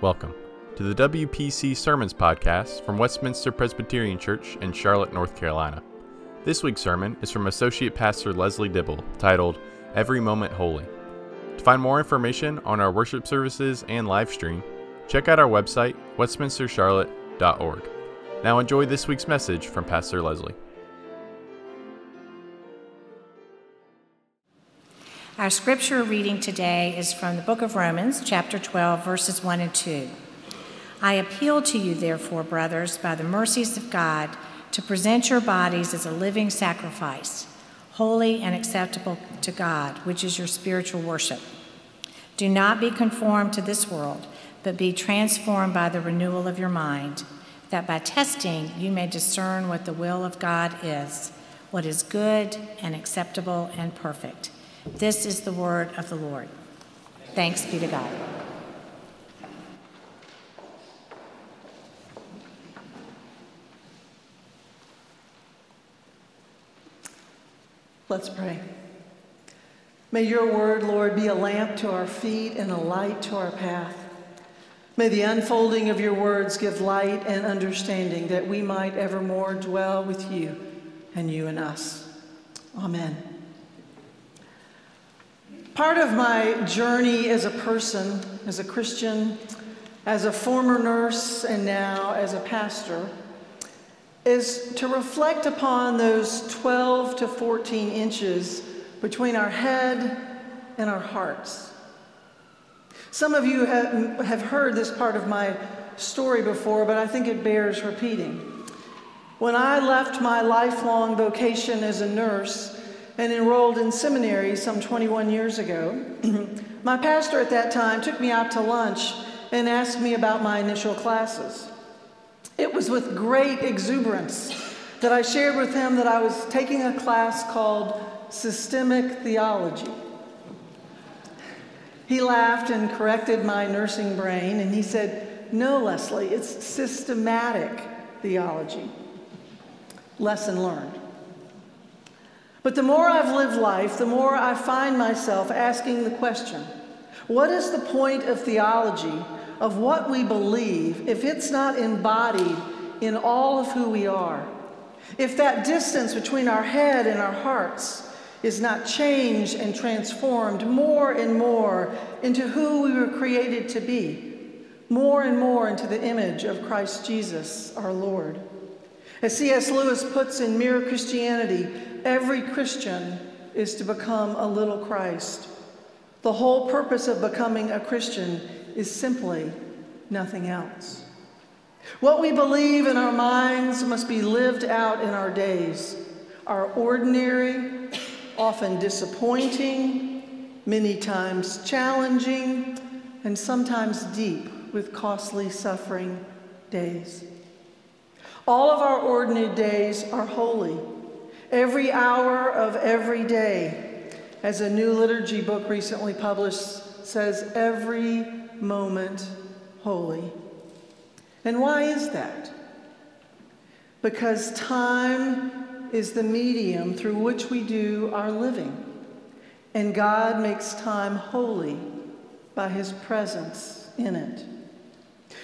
Welcome to the WPC Sermons podcast from Westminster Presbyterian Church in Charlotte, North Carolina. This week's sermon is from Associate Pastor Leslie Dibble, titled Every Moment Holy. To find more information on our worship services and live stream, check out our website, westminstercharlotte.org. Now enjoy this week's message from Pastor Leslie. Our scripture reading today is from the book of Romans, chapter 12, verses 1 and 2. I appeal to you, therefore, brothers, by the mercies of God, to present your bodies as a living sacrifice, holy and acceptable to God, which is your spiritual worship. Do not be conformed to this world, but be transformed by the renewal of your mind, that by testing you may discern what the will of God is, what is good and acceptable and perfect. This is the word of the Lord. Thanks be to God. Let's pray. May your word, Lord, be a lamp to our feet and a light to our path. May the unfolding of your words give light and understanding that we might evermore dwell with you and you in us. Amen. Part of my journey as a person, as a Christian, as a former nurse, and now as a pastor, is to reflect upon those 12 to 14 inches between our head and our hearts. Some of you have, heard this part of my story before, but I think it bears repeating. When I left my lifelong vocation as a nurse, and enrolled in seminary some 21 years ago, my pastor at that time took me out to lunch and asked me about my initial classes. It was with great exuberance that I shared with him that I was taking a class called Systemic Theology. He laughed and corrected my nursing brain, and he said, No, Leslie, it's systematic theology. Lesson learned. But the more I've lived life, the more I find myself asking the question what is the point of theology, of what we believe, if it's not embodied in all of who we are? If that distance between our head and our hearts is not changed and transformed more and more into who we were created to be, more and more into the image of Christ Jesus, our Lord. As C.S. Lewis puts in Mere Christianity, every Christian is to become a little Christ. The whole purpose of becoming a Christian is simply nothing else. What we believe in our minds must be lived out in our days. Our ordinary, often disappointing, many times challenging, and sometimes deep with costly suffering days. All of our ordinary days are holy every hour of every day. As a new liturgy book recently published says, every moment holy. And why is that? Because time is the medium through which we do our living. And God makes time holy by his presence in it.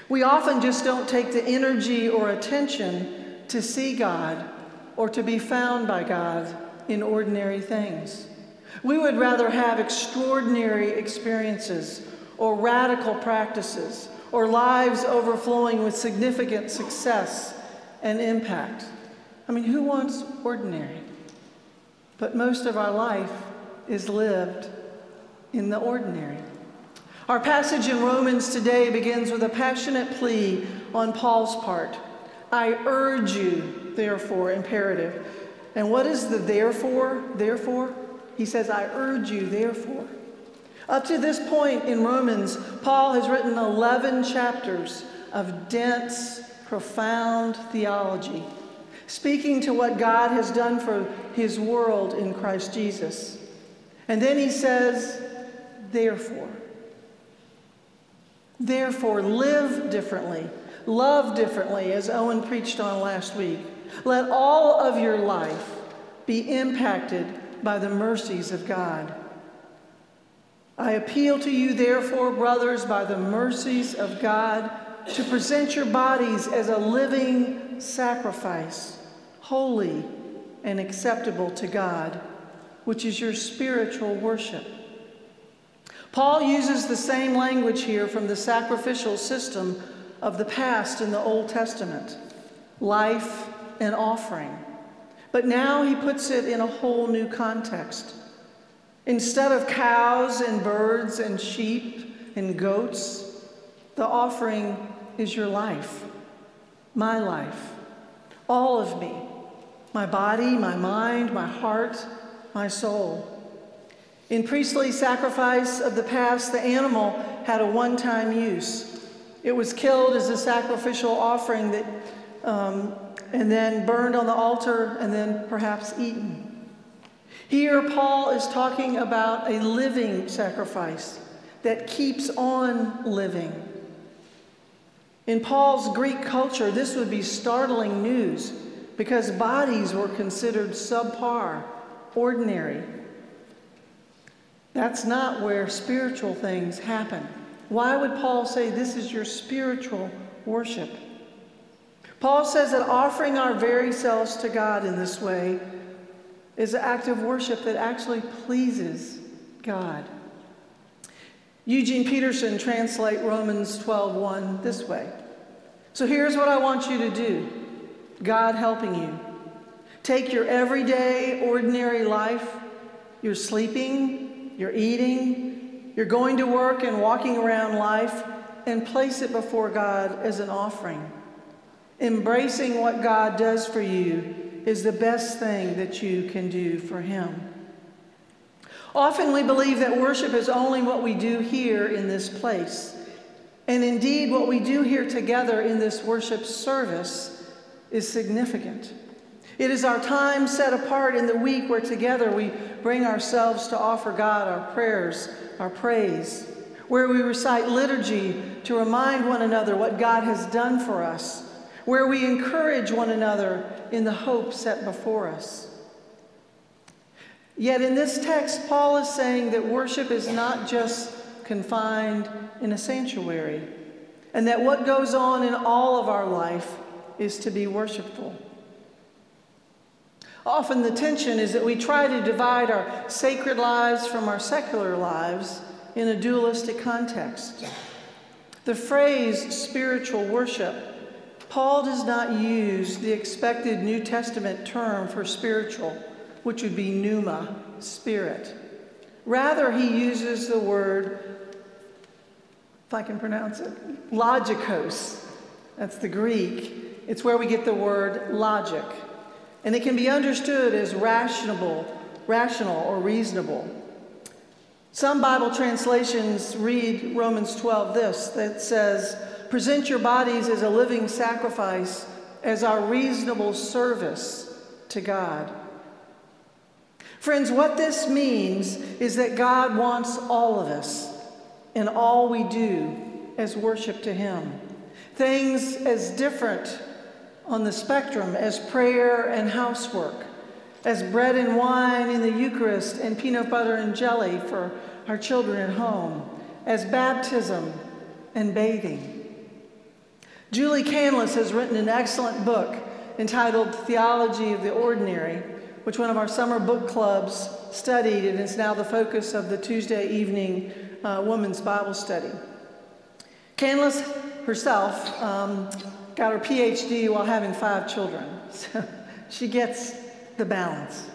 We often just don't take the energy or attention to see God or to be found by God in ordinary things. We would rather have extraordinary experiences or radical practices or lives overflowing with significant success and impact. I mean, who wants ordinary? But most of our life is lived in the ordinary. Our passage in Romans today begins with a passionate plea on Paul's part I urge you, therefore, imperative. And what is the therefore? Therefore? He says, I urge you, therefore. Up to this point in Romans, Paul has written 11 chapters of dense, profound theology, speaking to what God has done for his world in Christ Jesus. And then he says, therefore. Therefore, live differently, love differently, as Owen preached on last week. Let all of your life be impacted by the mercies of God. I appeal to you, therefore, brothers, by the mercies of God, to present your bodies as a living sacrifice, holy and acceptable to God, which is your spiritual worship. Paul uses the same language here from the sacrificial system of the past in the Old Testament life and offering. But now he puts it in a whole new context. Instead of cows and birds and sheep and goats, the offering is your life, my life, all of me, my body, my mind, my heart, my soul. In priestly sacrifice of the past, the animal had a one time use. It was killed as a sacrificial offering that, um, and then burned on the altar and then perhaps eaten. Here, Paul is talking about a living sacrifice that keeps on living. In Paul's Greek culture, this would be startling news because bodies were considered subpar, ordinary. That's not where spiritual things happen. Why would Paul say this is your spiritual worship? Paul says that offering our very selves to God in this way is an act of worship that actually pleases God. Eugene Peterson translate Romans 12:1 this way. So here's what I want you to do. God helping you. Take your everyday ordinary life, you're sleeping, you're eating, you're going to work and walking around life, and place it before God as an offering. Embracing what God does for you is the best thing that you can do for Him. Often we believe that worship is only what we do here in this place. And indeed, what we do here together in this worship service is significant. It is our time set apart in the week where together we bring ourselves to offer God our prayers, our praise, where we recite liturgy to remind one another what God has done for us, where we encourage one another in the hope set before us. Yet in this text, Paul is saying that worship is not just confined in a sanctuary, and that what goes on in all of our life is to be worshipful. Often the tension is that we try to divide our sacred lives from our secular lives in a dualistic context. The phrase spiritual worship, Paul does not use the expected New Testament term for spiritual, which would be pneuma, spirit. Rather, he uses the word, if I can pronounce it, logikos. That's the Greek. It's where we get the word logic and it can be understood as rational, rational or reasonable. Some Bible translations read Romans 12 this that says, Present your bodies as a living sacrifice, as our reasonable service to God. Friends, what this means is that God wants all of us in all we do as worship to Him. Things as different on the spectrum as prayer and housework, as bread and wine in the Eucharist and peanut butter and jelly for our children at home, as baptism and bathing. Julie Canlis has written an excellent book entitled Theology of the Ordinary, which one of our summer book clubs studied and is now the focus of the Tuesday evening uh, women's Bible study. Canlis herself um, got her PhD while having five children. So she gets the balance.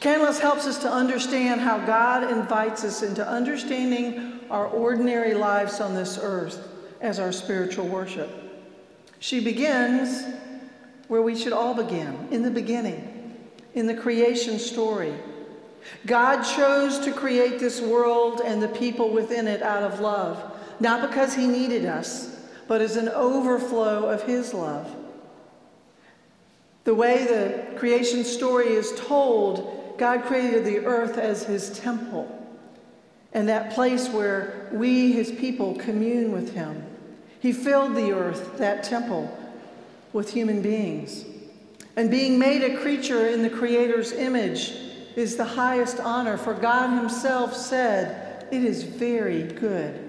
Canlis helps us to understand how God invites us into understanding our ordinary lives on this earth as our spiritual worship. She begins where we should all begin in the beginning, in the creation story. God chose to create this world and the people within it out of love, not because He needed us, but as an overflow of His love. The way the creation story is told, God created the earth as His temple and that place where we, His people, commune with Him. He filled the earth, that temple, with human beings. And being made a creature in the Creator's image is the highest honor, for God Himself said, it is very good.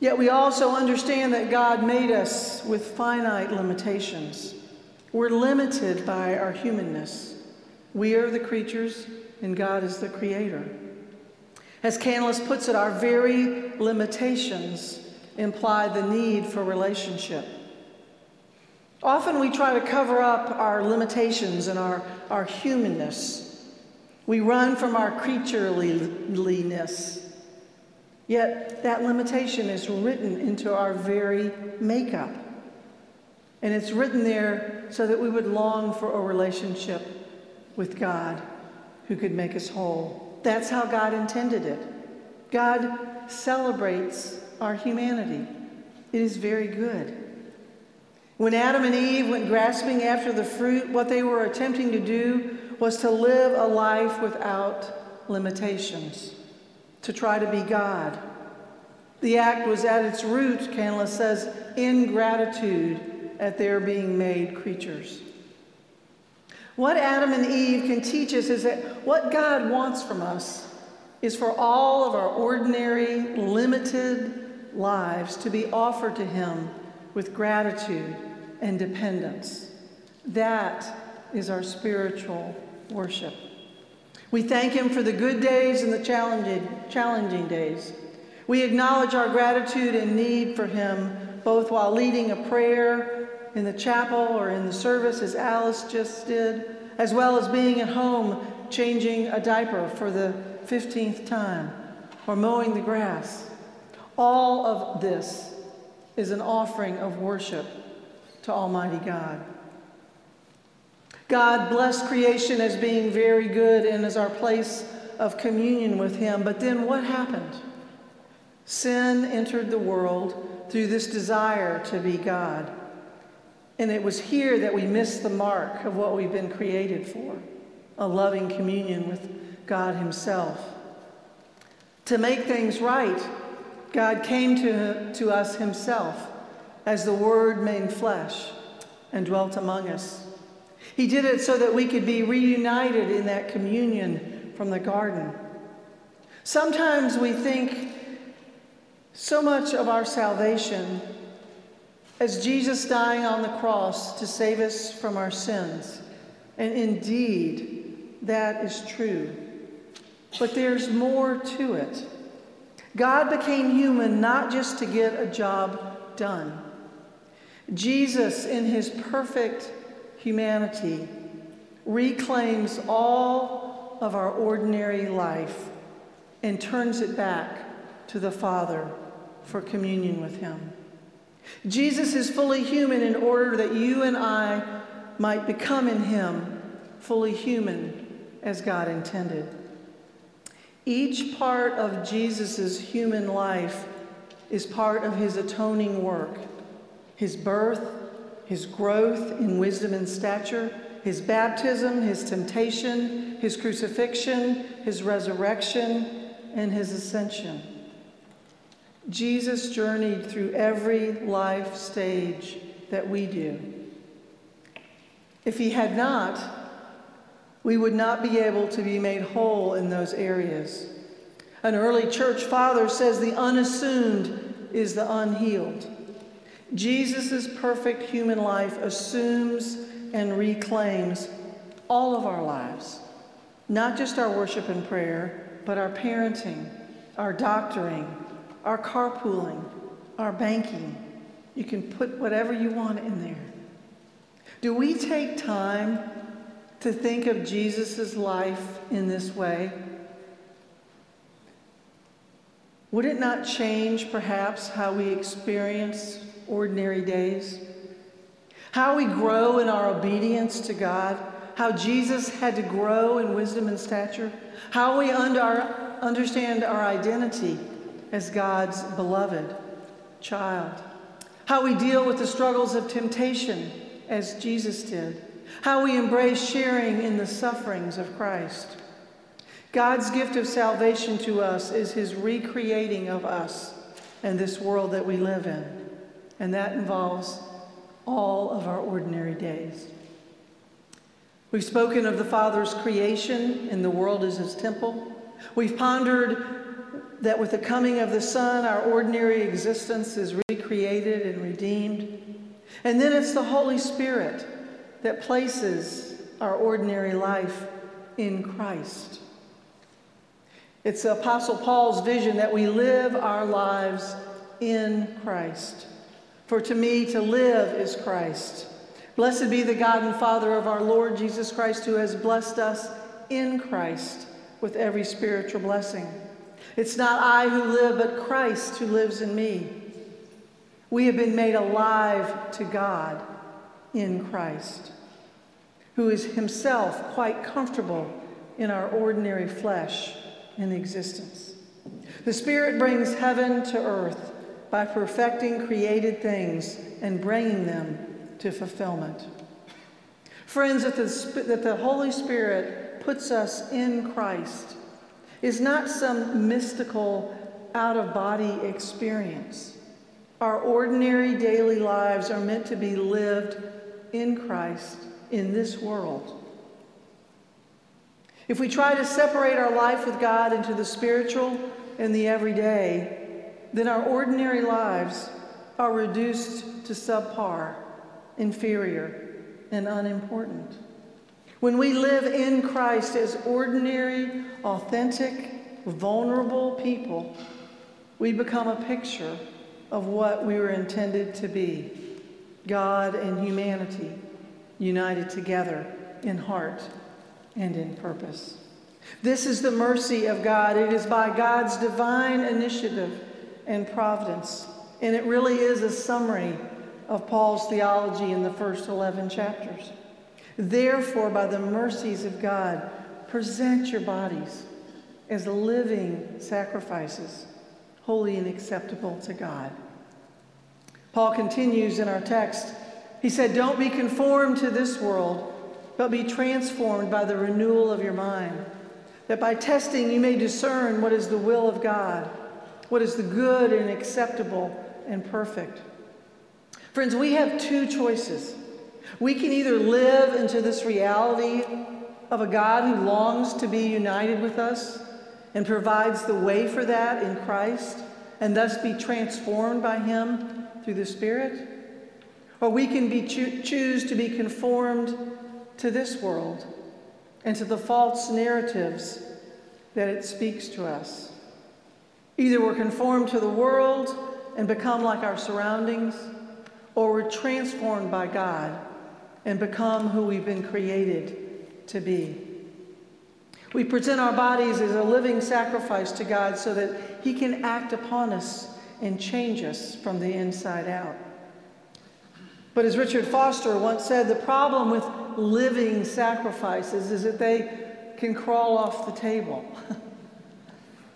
Yet we also understand that God made us with finite limitations. We're limited by our humanness. We are the creatures, and God is the creator. As Canlis puts it, our very limitations imply the need for relationship. Often we try to cover up our limitations and our, our humanness. We run from our creatureliness. Yet that limitation is written into our very makeup. And it's written there so that we would long for a relationship with God who could make us whole. That's how God intended it. God celebrates our humanity. It is very good. When Adam and Eve went grasping after the fruit, what they were attempting to do was to live a life without limitations, to try to be God. The act was at its root, Canlis says, ingratitude at their being made creatures. What Adam and Eve can teach us is that what God wants from us is for all of our ordinary, limited lives to be offered to Him with gratitude and dependence. That is our spiritual worship. We thank Him for the good days and the challenging, challenging days. We acknowledge our gratitude and need for Him both while leading a prayer in the chapel or in the service, as Alice just did, as well as being at home changing a diaper for the 15th time or mowing the grass. All of this is an offering of worship to Almighty God. God blessed creation as being very good and as our place of communion with Him. But then what happened? Sin entered the world through this desire to be God. And it was here that we missed the mark of what we've been created for a loving communion with God Himself. To make things right, God came to, to us Himself as the Word made flesh and dwelt among us. He did it so that we could be reunited in that communion from the garden. Sometimes we think so much of our salvation as Jesus dying on the cross to save us from our sins. And indeed, that is true. But there's more to it. God became human not just to get a job done. Jesus, in his perfect humanity, reclaims all of our ordinary life and turns it back to the Father for communion with him. Jesus is fully human in order that you and I might become in him fully human as God intended. Each part of Jesus' human life is part of his atoning work his birth, his growth in wisdom and stature, his baptism, his temptation, his crucifixion, his resurrection, and his ascension. Jesus journeyed through every life stage that we do. If he had not, we would not be able to be made whole in those areas. An early church father says the unassumed is the unhealed. Jesus' perfect human life assumes and reclaims all of our lives, not just our worship and prayer, but our parenting, our doctoring, our carpooling, our banking. You can put whatever you want in there. Do we take time to think of Jesus' life in this way? Would it not change, perhaps, how we experience ordinary days? How we grow in our obedience to God? How Jesus had to grow in wisdom and stature? How we under, understand our identity as God's beloved child. How we deal with the struggles of temptation as Jesus did. How we embrace sharing in the sufferings of Christ. God's gift of salvation to us is his recreating of us and this world that we live in. And that involves all of our ordinary days. We've spoken of the Father's creation and the world as his temple. We've pondered that with the coming of the Son, our ordinary existence is recreated and redeemed. And then it's the Holy Spirit that places our ordinary life in Christ. It's Apostle Paul's vision that we live our lives in Christ. For to me, to live is Christ. Blessed be the God and Father of our Lord Jesus Christ, who has blessed us in Christ with every spiritual blessing. It's not I who live, but Christ who lives in me. We have been made alive to God in Christ, who is himself quite comfortable in our ordinary flesh and existence. The Spirit brings heaven to earth by perfecting created things and bringing them to fulfillment. Friends, that the, that the Holy Spirit puts us in Christ is not some mystical, out of body experience. Our ordinary daily lives are meant to be lived in Christ in this world. If we try to separate our life with God into the spiritual and the everyday, then our ordinary lives are reduced to subpar, inferior, and unimportant. When we live in Christ as ordinary, authentic, vulnerable people, we become a picture of what we were intended to be God and humanity united together in heart and in purpose. This is the mercy of God. It is by God's divine initiative and providence. And it really is a summary of Paul's theology in the first 11 chapters. Therefore, by the mercies of God, present your bodies as living sacrifices, holy and acceptable to God. Paul continues in our text. He said, Don't be conformed to this world, but be transformed by the renewal of your mind, that by testing you may discern what is the will of God, what is the good and acceptable and perfect. Friends, we have two choices. We can either live into this reality of a God who longs to be united with us and provides the way for that in Christ, and thus be transformed by Him through the Spirit. Or we can be cho- choose to be conformed to this world and to the false narratives that it speaks to us. Either we're conformed to the world and become like our surroundings, or we're transformed by God and become who we've been created to be. We present our bodies as a living sacrifice to God so that He can act upon us and change us from the inside out. But as Richard Foster once said, the problem with living sacrifices is that they can crawl off the table.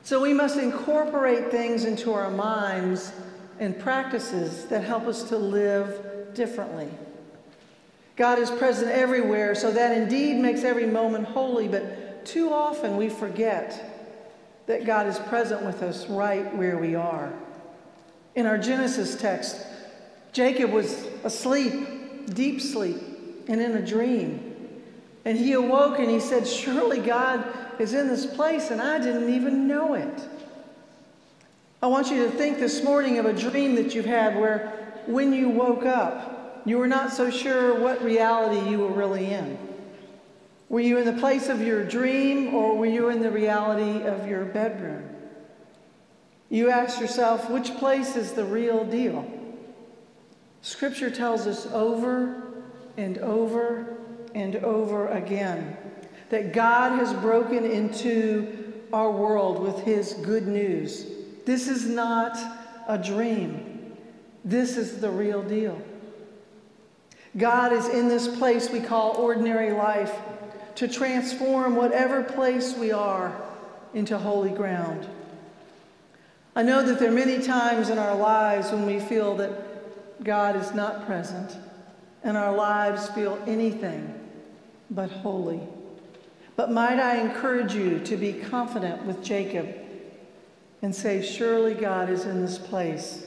so we must incorporate things into our minds and practices that help us to live differently. God is present everywhere, so that indeed makes every moment holy, but too often we forget that God is present with us right where we are. In our Genesis text, Jacob was asleep, deep sleep, and in a dream. And he awoke and he said, Surely God is in this place, and I didn't even know it. I want you to think this morning of a dream that you've had where when you woke up, you were not so sure what reality you were really in. Were you in the place of your dream or were you in the reality of your bedroom? You ask yourself, which place is the real deal? Scripture tells us over and over and over again that God has broken into our world with His good news. This is not a dream, this is the real deal. God is in this place we call ordinary life to transform whatever place we are into holy ground. I know that there are many times in our lives when we feel that God is not present and our lives feel anything but holy. But might I encourage you to be confident with Jacob and say, Surely God is in this place,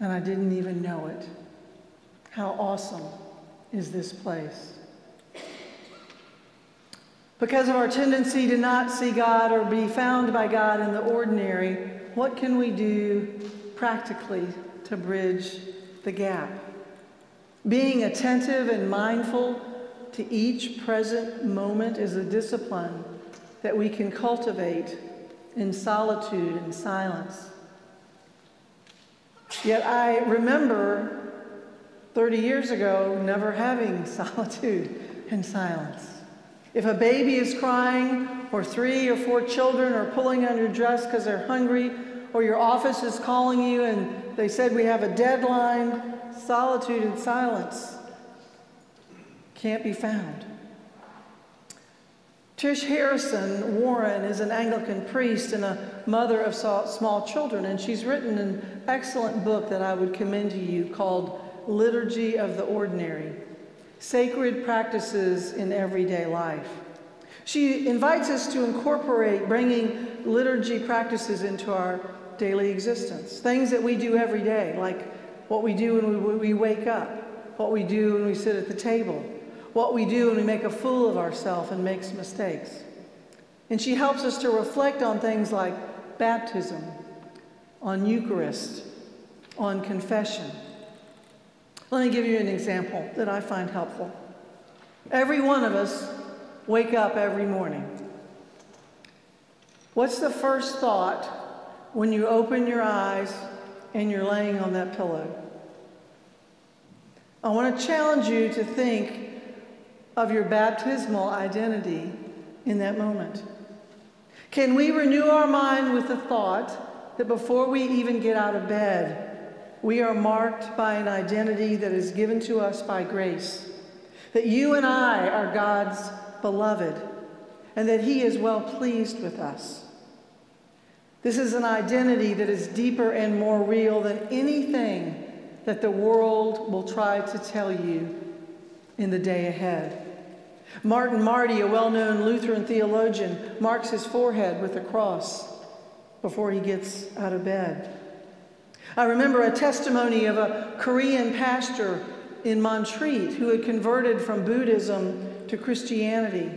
and I didn't even know it. How awesome is this place? Because of our tendency to not see God or be found by God in the ordinary, what can we do practically to bridge the gap? Being attentive and mindful to each present moment is a discipline that we can cultivate in solitude and silence. Yet I remember 30 years ago never having solitude and silence. If a baby is crying, or three or four children are pulling on your dress because they're hungry, or your office is calling you and they said we have a deadline, solitude and silence can't be found. Tish Harrison Warren is an Anglican priest and a mother of small children, and she's written an excellent book that I would commend to you called Liturgy of the Ordinary sacred practices in everyday life. She invites us to incorporate bringing liturgy practices into our daily existence, things that we do every day, like what we do when we, wake up, what we do when we sit at the table, what we do and we make a fool of ourselves and makes mistakes. And she helps us to reflect on things like baptism, on Eucharist, on confession. Let me give you an example that I find helpful. Every one of us wake up every morning. What's the first thought when you open your eyes and you're laying on that pillow? I want to challenge you to think of your baptismal identity in that moment. Can we renew our mind with the thought that before we even get out of bed, we are marked by an identity that is given to us by grace. That you and I are God's beloved, and that He is well pleased with us. This is an identity that is deeper and more real than anything that the world will try to tell you in the day ahead. Martin Marty, a well known Lutheran theologian, marks his forehead with a cross before he gets out of bed. I remember a testimony of a Korean pastor in Montreat who had converted from Buddhism to Christianity.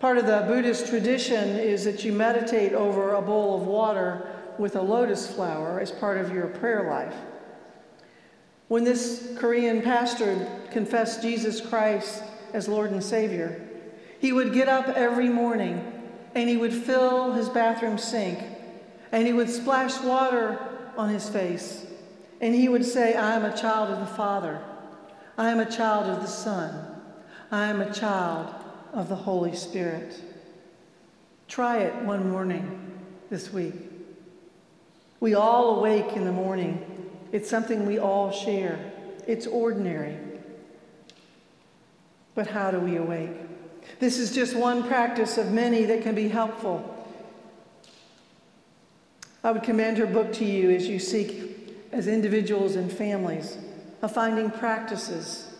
Part of the Buddhist tradition is that you meditate over a bowl of water with a lotus flower as part of your prayer life. When this Korean pastor confessed Jesus Christ as Lord and Savior, he would get up every morning and he would fill his bathroom sink and he would splash water on his face, and he would say, I am a child of the Father. I am a child of the Son. I am a child of the Holy Spirit. Try it one morning this week. We all awake in the morning. It's something we all share. It's ordinary. But how do we awake? This is just one practice of many that can be helpful. I would commend her book to you as you seek, as individuals and families, of finding practices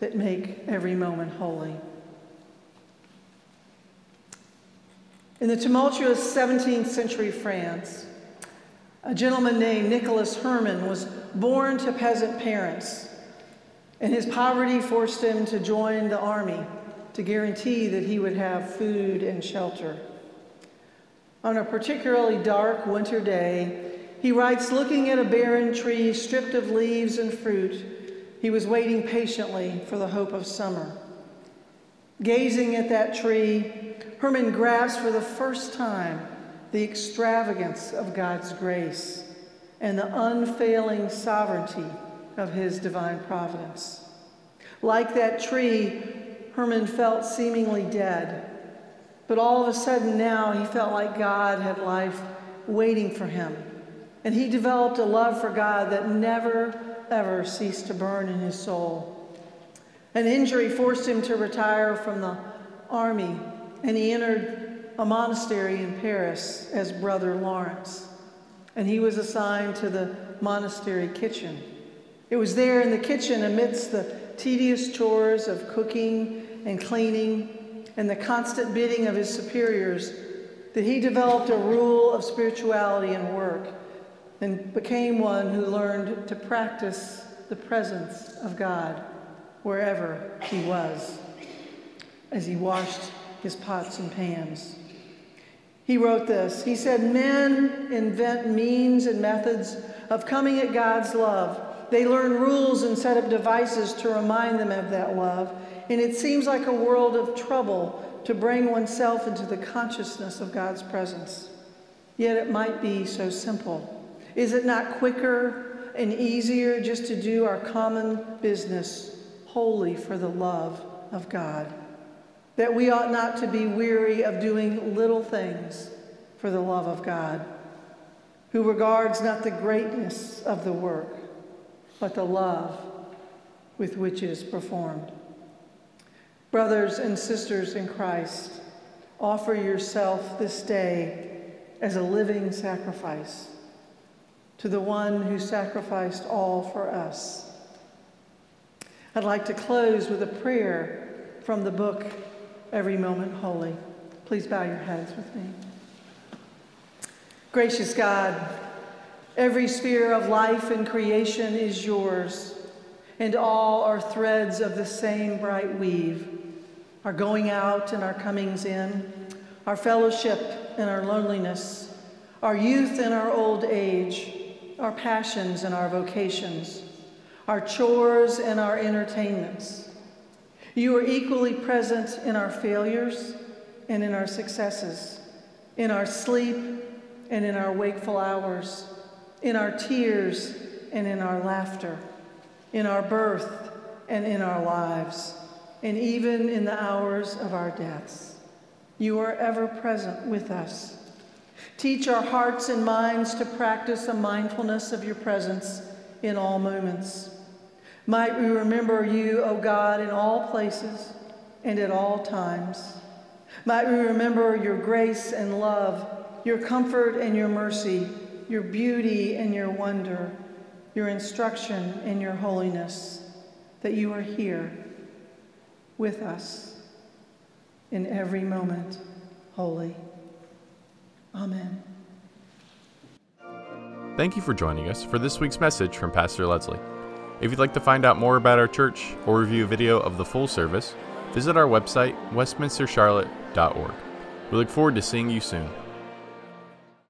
that make every moment holy. In the tumultuous 17th century France, a gentleman named Nicholas Herman was born to peasant parents, and his poverty forced him to join the army to guarantee that he would have food and shelter. On a particularly dark winter day, he writes, looking at a barren tree stripped of leaves and fruit, he was waiting patiently for the hope of summer. Gazing at that tree, Herman grasps for the first time the extravagance of God's grace and the unfailing sovereignty of his divine providence. Like that tree, Herman felt seemingly dead but all of a sudden now he felt like God had life waiting for him. And he developed a love for God that never, ever ceased to burn in his soul. An injury forced him to retire from the army, and he entered a monastery in Paris as Brother Lawrence. And he was assigned to the monastery kitchen. It was there in the kitchen, amidst the tedious chores of cooking and cleaning and the constant bidding of his superiors that he developed a rule of spirituality and work and became one who learned to practice the presence of God wherever he was. As he washed his pots and pans. He wrote this. He said, Men invent means and methods of coming at God's love. They learn rules and set up devices to remind them of that love. And it seems like a world of trouble to bring oneself into the consciousness of God's presence. Yet it might be so simple. Is it not quicker and easier just to do our common business wholly for the love of God? That we ought not to be weary of doing little things for the love of God, who regards not the greatness of the work, but the love with which it is performed. Brothers and sisters in Christ, offer yourself this day as a living sacrifice to the one who sacrificed all for us. I'd like to close with a prayer from the book Every Moment Holy. Please bow your heads with me. Gracious God, every sphere of life and creation is yours, and all are threads of the same bright weave. Our going out and our comings in, our fellowship and our loneliness, our youth and our old age, our passions and our vocations, our chores and our entertainments. You are equally present in our failures and in our successes, in our sleep and in our wakeful hours, in our tears and in our laughter, in our birth and in our lives, and even in the hours of our deaths. You are ever present with us. Teach our hearts and minds to practice a mindfulness of your presence in all moments. Might we remember you, O God, in all places and at all times. Might we remember your grace and love, your comfort and your mercy, your beauty and your wonder, your instruction and your holiness, that you are here with us in every moment, holy. Amen. Thank you for joining us for this week's message from Pastor Leslie. If you'd like to find out more about our church or review a video of the full service, visit our website, westminstercharlotte.org. We look forward to seeing you soon.